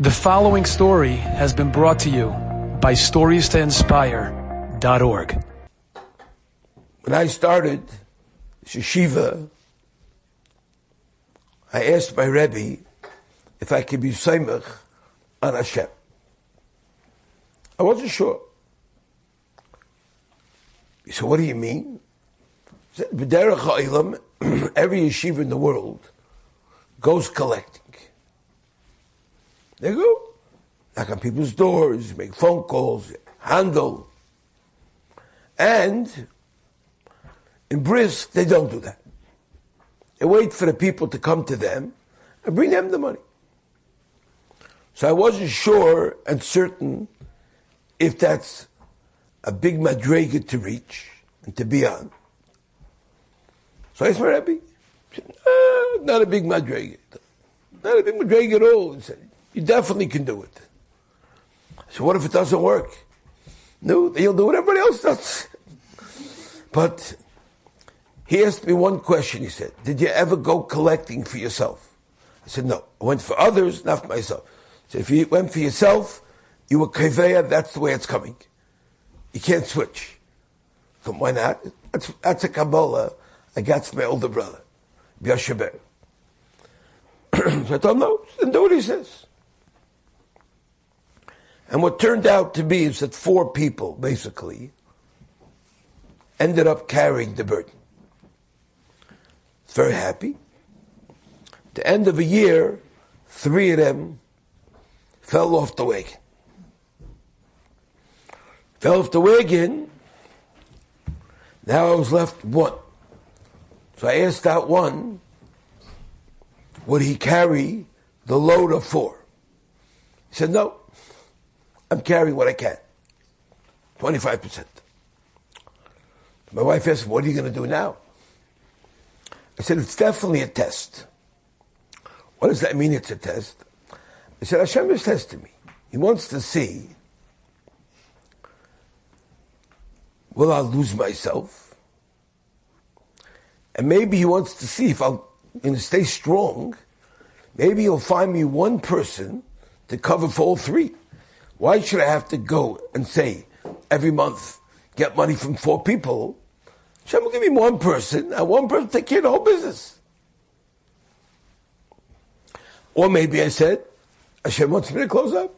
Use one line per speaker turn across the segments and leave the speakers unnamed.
The following story has been brought to you by StoriesToInspire.org.
When I started Yeshiva, I asked my Rebbe if I could be Saimach on Hashem. I wasn't sure. He said, what do you mean? He said, every yeshiva in the world goes collecting. They go, knock on people's doors, make phone calls, handle. And in Brisk, they don't do that. They wait for the people to come to them and bring them the money. So I wasn't sure and certain if that's a big madrega to reach and to be on. So I Rebbe, uh, not a big madrega. Not a big madrega at all. He said, you definitely can do it. So what if it doesn't work? No, you'll do what everybody else does. But he asked me one question, he said, did you ever go collecting for yourself? I said, no. I went for others, not for myself. So if you went for yourself, you were keveya, that's the way it's coming. You can't switch. So why not? That's, that's a Kabbalah I got from my older brother, Yashaber. so I told him, no, and do what he says. And what turned out to be is that four people, basically, ended up carrying the burden. Very happy. At the end of a year, three of them fell off the wagon. Fell off the wagon. Now I was left one. So I asked that one, would he carry the load of four? He said, no. I'm carrying what I can. 25%. My wife asked, what are you going to do now? I said, it's definitely a test. What does that mean it's a test? I said, Hashem is testing me. He wants to see, will I lose myself? And maybe he wants to see if I'm going to stay strong. Maybe he'll find me one person to cover for all three. Why should I have to go and say every month, get money from four people? Hashem will give me one person, and one person take care of the whole business. Or maybe I said, Hashem wants me to close up.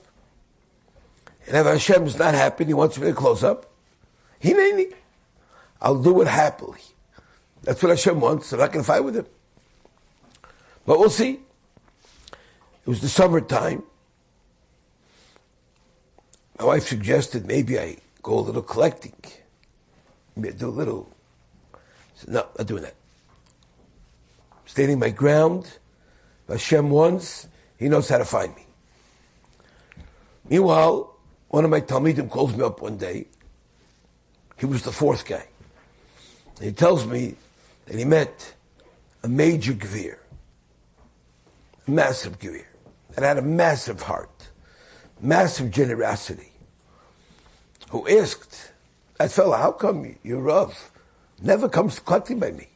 And if Hashem's not happy, he wants me to close up, he may need I'll do it happily. That's what Hashem wants. I'm not going to fight with him. But we'll see. It was the summertime. My wife suggested maybe I go a little collecting. Maybe I do a little. I said, no, not doing that. Standing my ground. Hashem wants, He knows how to find me. Meanwhile, one of my Talmidim calls me up one day. He was the fourth guy. And he tells me that he met a major Gvir, a massive Gvir, that had a massive heart, massive generosity who asked that fellow, how come your Rav never comes collecting by me?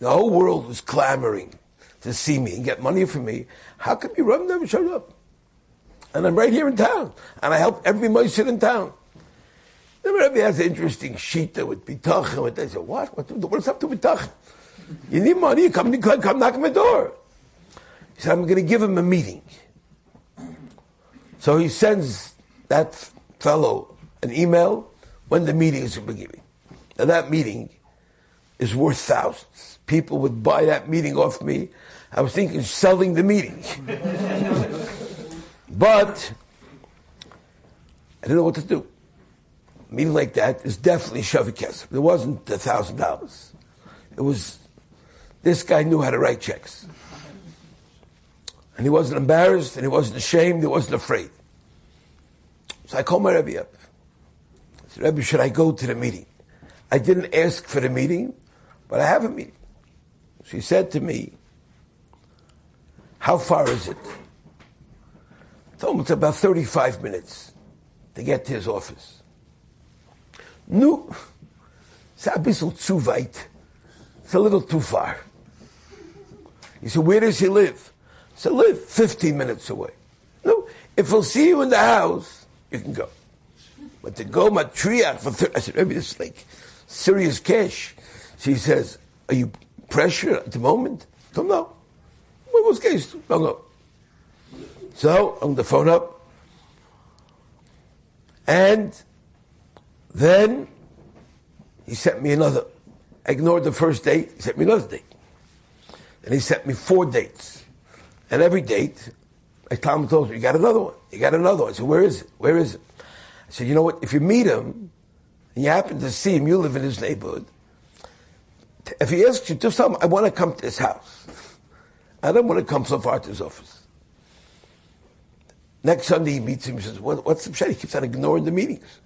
The whole world was clamoring to see me and get money from me. How come your Rav never showed up? And I'm right here in town, and I help every Moshe in town. The Rebbe has an interesting shita with bitachon. With they say, what? What, what's up to bitachon? You need money, you come, come knock on my door. He said, I'm going to give him a meeting. So he sends that fellow an email when the meeting is beginning. Now that meeting is worth thousands. People would buy that meeting off me. I was thinking selling the meeting. but I didn't know what to do. A meeting like that is definitely Shavikes. It wasn't a thousand dollars. It was this guy knew how to write checks. And he wasn't embarrassed and he wasn't ashamed, he wasn't afraid. So I called my Rebbe up I said, Rebbe, should I go to the meeting? I didn't ask for the meeting, but I have a meeting. She said to me, how far is it? I told him it's about 35 minutes to get to his office. No, it's a bisschen zu weit. It's a little too far. He said, where does he live? Said, live 15 minutes away. No, if he'll see you in the house, you can go. But to go matriach for 30, I said, maybe this is like serious cash. She says, are you pressure at the moment? I don't know. What was case? Don't go. So, I'm the phone up. And then he sent me another. I ignored the first date. He sent me another date. And he sent me four dates. And every date, I tell him, told you got another one. You got another one. I said, where is it? Where is it? I said, you know what? If you meet him and you happen to see him, you live in his neighborhood. If he asks you, just tell him, I want to come to his house. I don't want to come so far to his office. Next Sunday he meets him. He says, what, "What's the shit?" He keeps on ignoring the meetings.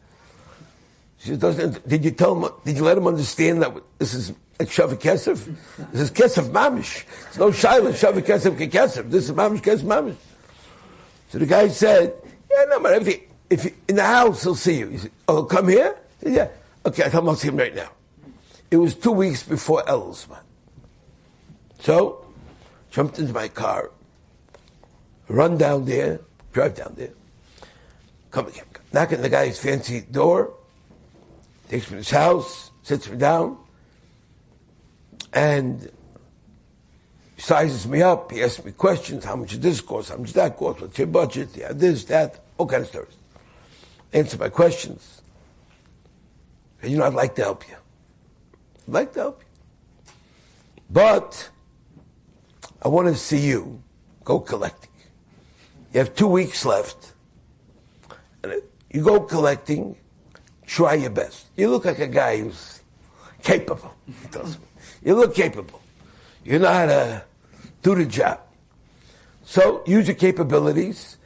She "Did you tell him? Did you let him understand that this is like Shavik Kesef? This is Kesef Mamish. It's no Shaila Shavik Kesef Kesef. This is Mamish Kesef Mamish." So the guy said, "Yeah, no, but if, if he, in the house he'll see you." He said, "Oh, he'll come here?" Said, "Yeah." Okay, I tell him I'll see him right now. It was two weeks before Elzman. So, jumped into my car, run down there, drive down there, come again, knock on the guy's fancy door, takes me to his house, sits me down, and sizes me up. He asks me questions. How much does this cost? How much does that cost? What's your budget? Yeah, this, that, all kind of stories. Answer my questions. And you know, I'd like to help you. I'd like to help you. But I want to see you go collecting. You have two weeks left. And you go collecting, try your best. You look like a guy who's capable. You look capable. You know how to do the job. So use your capabilities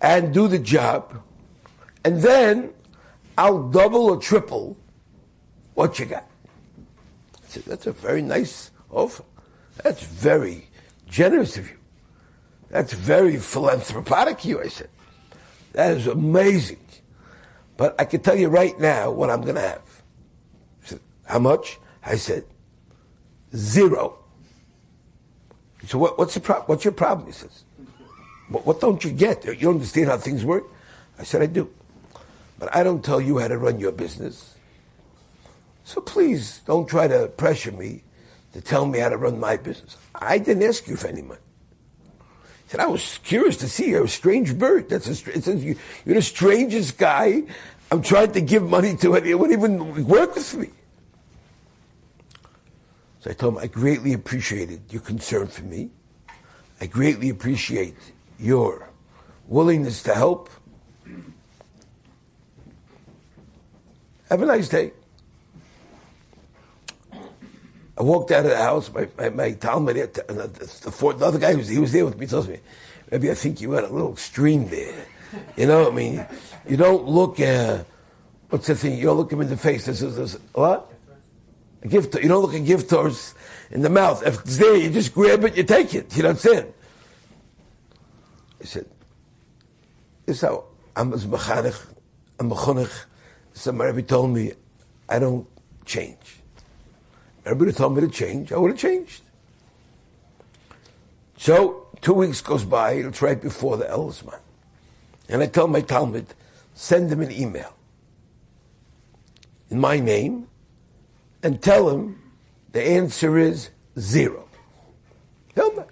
and do the job. And then I'll double or triple what you got. I said, that's a very nice offer. That's very generous of you. That's very philanthropic of you, I said. That is amazing. But I can tell you right now what I'm going to have. Said, How much? I said, zero. He said, what, what's, the pro- what's your problem? He says, what, what don't you get? You don't understand how things work? I said, I do. But I don't tell you how to run your business. So please don't try to pressure me to tell me how to run my business. I didn't ask you for any money. I said, I was curious to see. You're a strange bird. That's a, you, are the strangest guy. I'm trying to give money to, and it wouldn't even work with me. So I told him, I greatly appreciated your concern for me. I greatly appreciate your willingness to help. Have a nice day. I walked out of the house. My my, my Talmid, the, the, the other guy who was he was there with me tells me, maybe I think you went a little extreme there. You know, I mean, you don't look. Uh, what's the thing? You don't look him in the face. This is this what? A gift. You don't look a gift horse in the mouth. If it's there, you just grab it, you take it. You know what I'm saying? He said, "This how I'm as mechanech, I'm mechonech." Somebody told me, I don't change. Everybody told me to change. I would have changed. So two weeks goes by. It's right before the Elzman, and I tell my Talmid, send him an email in my name, and tell him the answer is zero. Tell.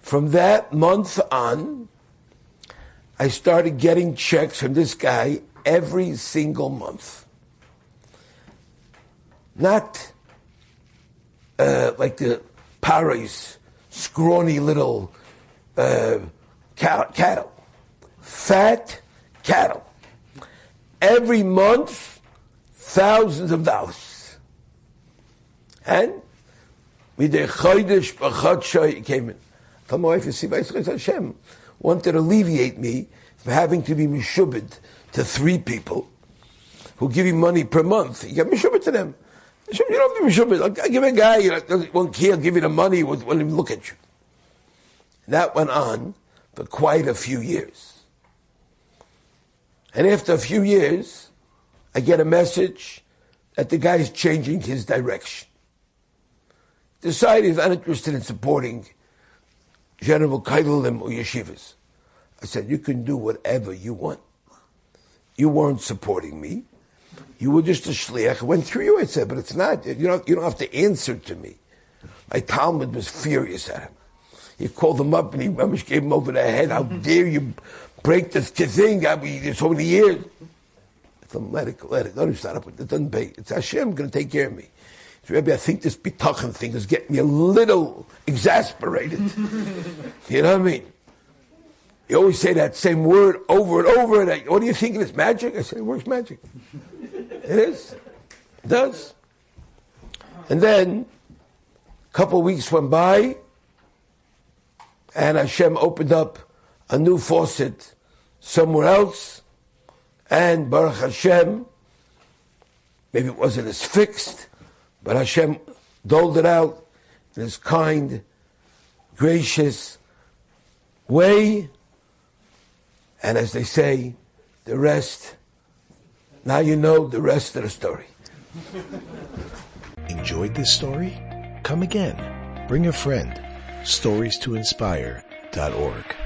From that month on, I started getting checks from this guy every single month not uh, like the Paris scrawny little uh, cattle, fat cattle. Every month, thousands of dollars. And with the Chodesh B'chad came in. Tell my wife, you see, Hashem wanted to alleviate me from having to be mishubed to three people who give you money per month. You get mishubed to them. You don't to be I'll give a guy, you know, won't care, give you the money, won't look at you. That went on for quite a few years. And after a few years, I get a message that the guy is changing his direction. Decided he's not interested in supporting general kailim or yeshivas. I said, you can do whatever you want. You weren't supporting me. You were just a shliach. It went through you. I said, but it's not. You don't, you don't have to answer to me. My Talmid was furious at him. He called him up and he almost gave him over the head. How mm-hmm. dare you break this thing? I mean, so many years. I let it, let it. Him start up with. It doesn't pay. It's Hashem going to take care of me. So Rebbe, I think this bitachon thing is getting me a little exasperated. you know what I mean? You always say that same word over and over. And I, what do you think it's magic? I said, it works magic. it is. It does. And then, a couple weeks went by, and Hashem opened up a new faucet somewhere else, and Baruch Hashem, maybe it wasn't as fixed, but Hashem doled it out in His kind, gracious way. And as they say, the rest, now you know the rest of the story.
Enjoyed this story? Come again. Bring a friend. Stories to inspire.org.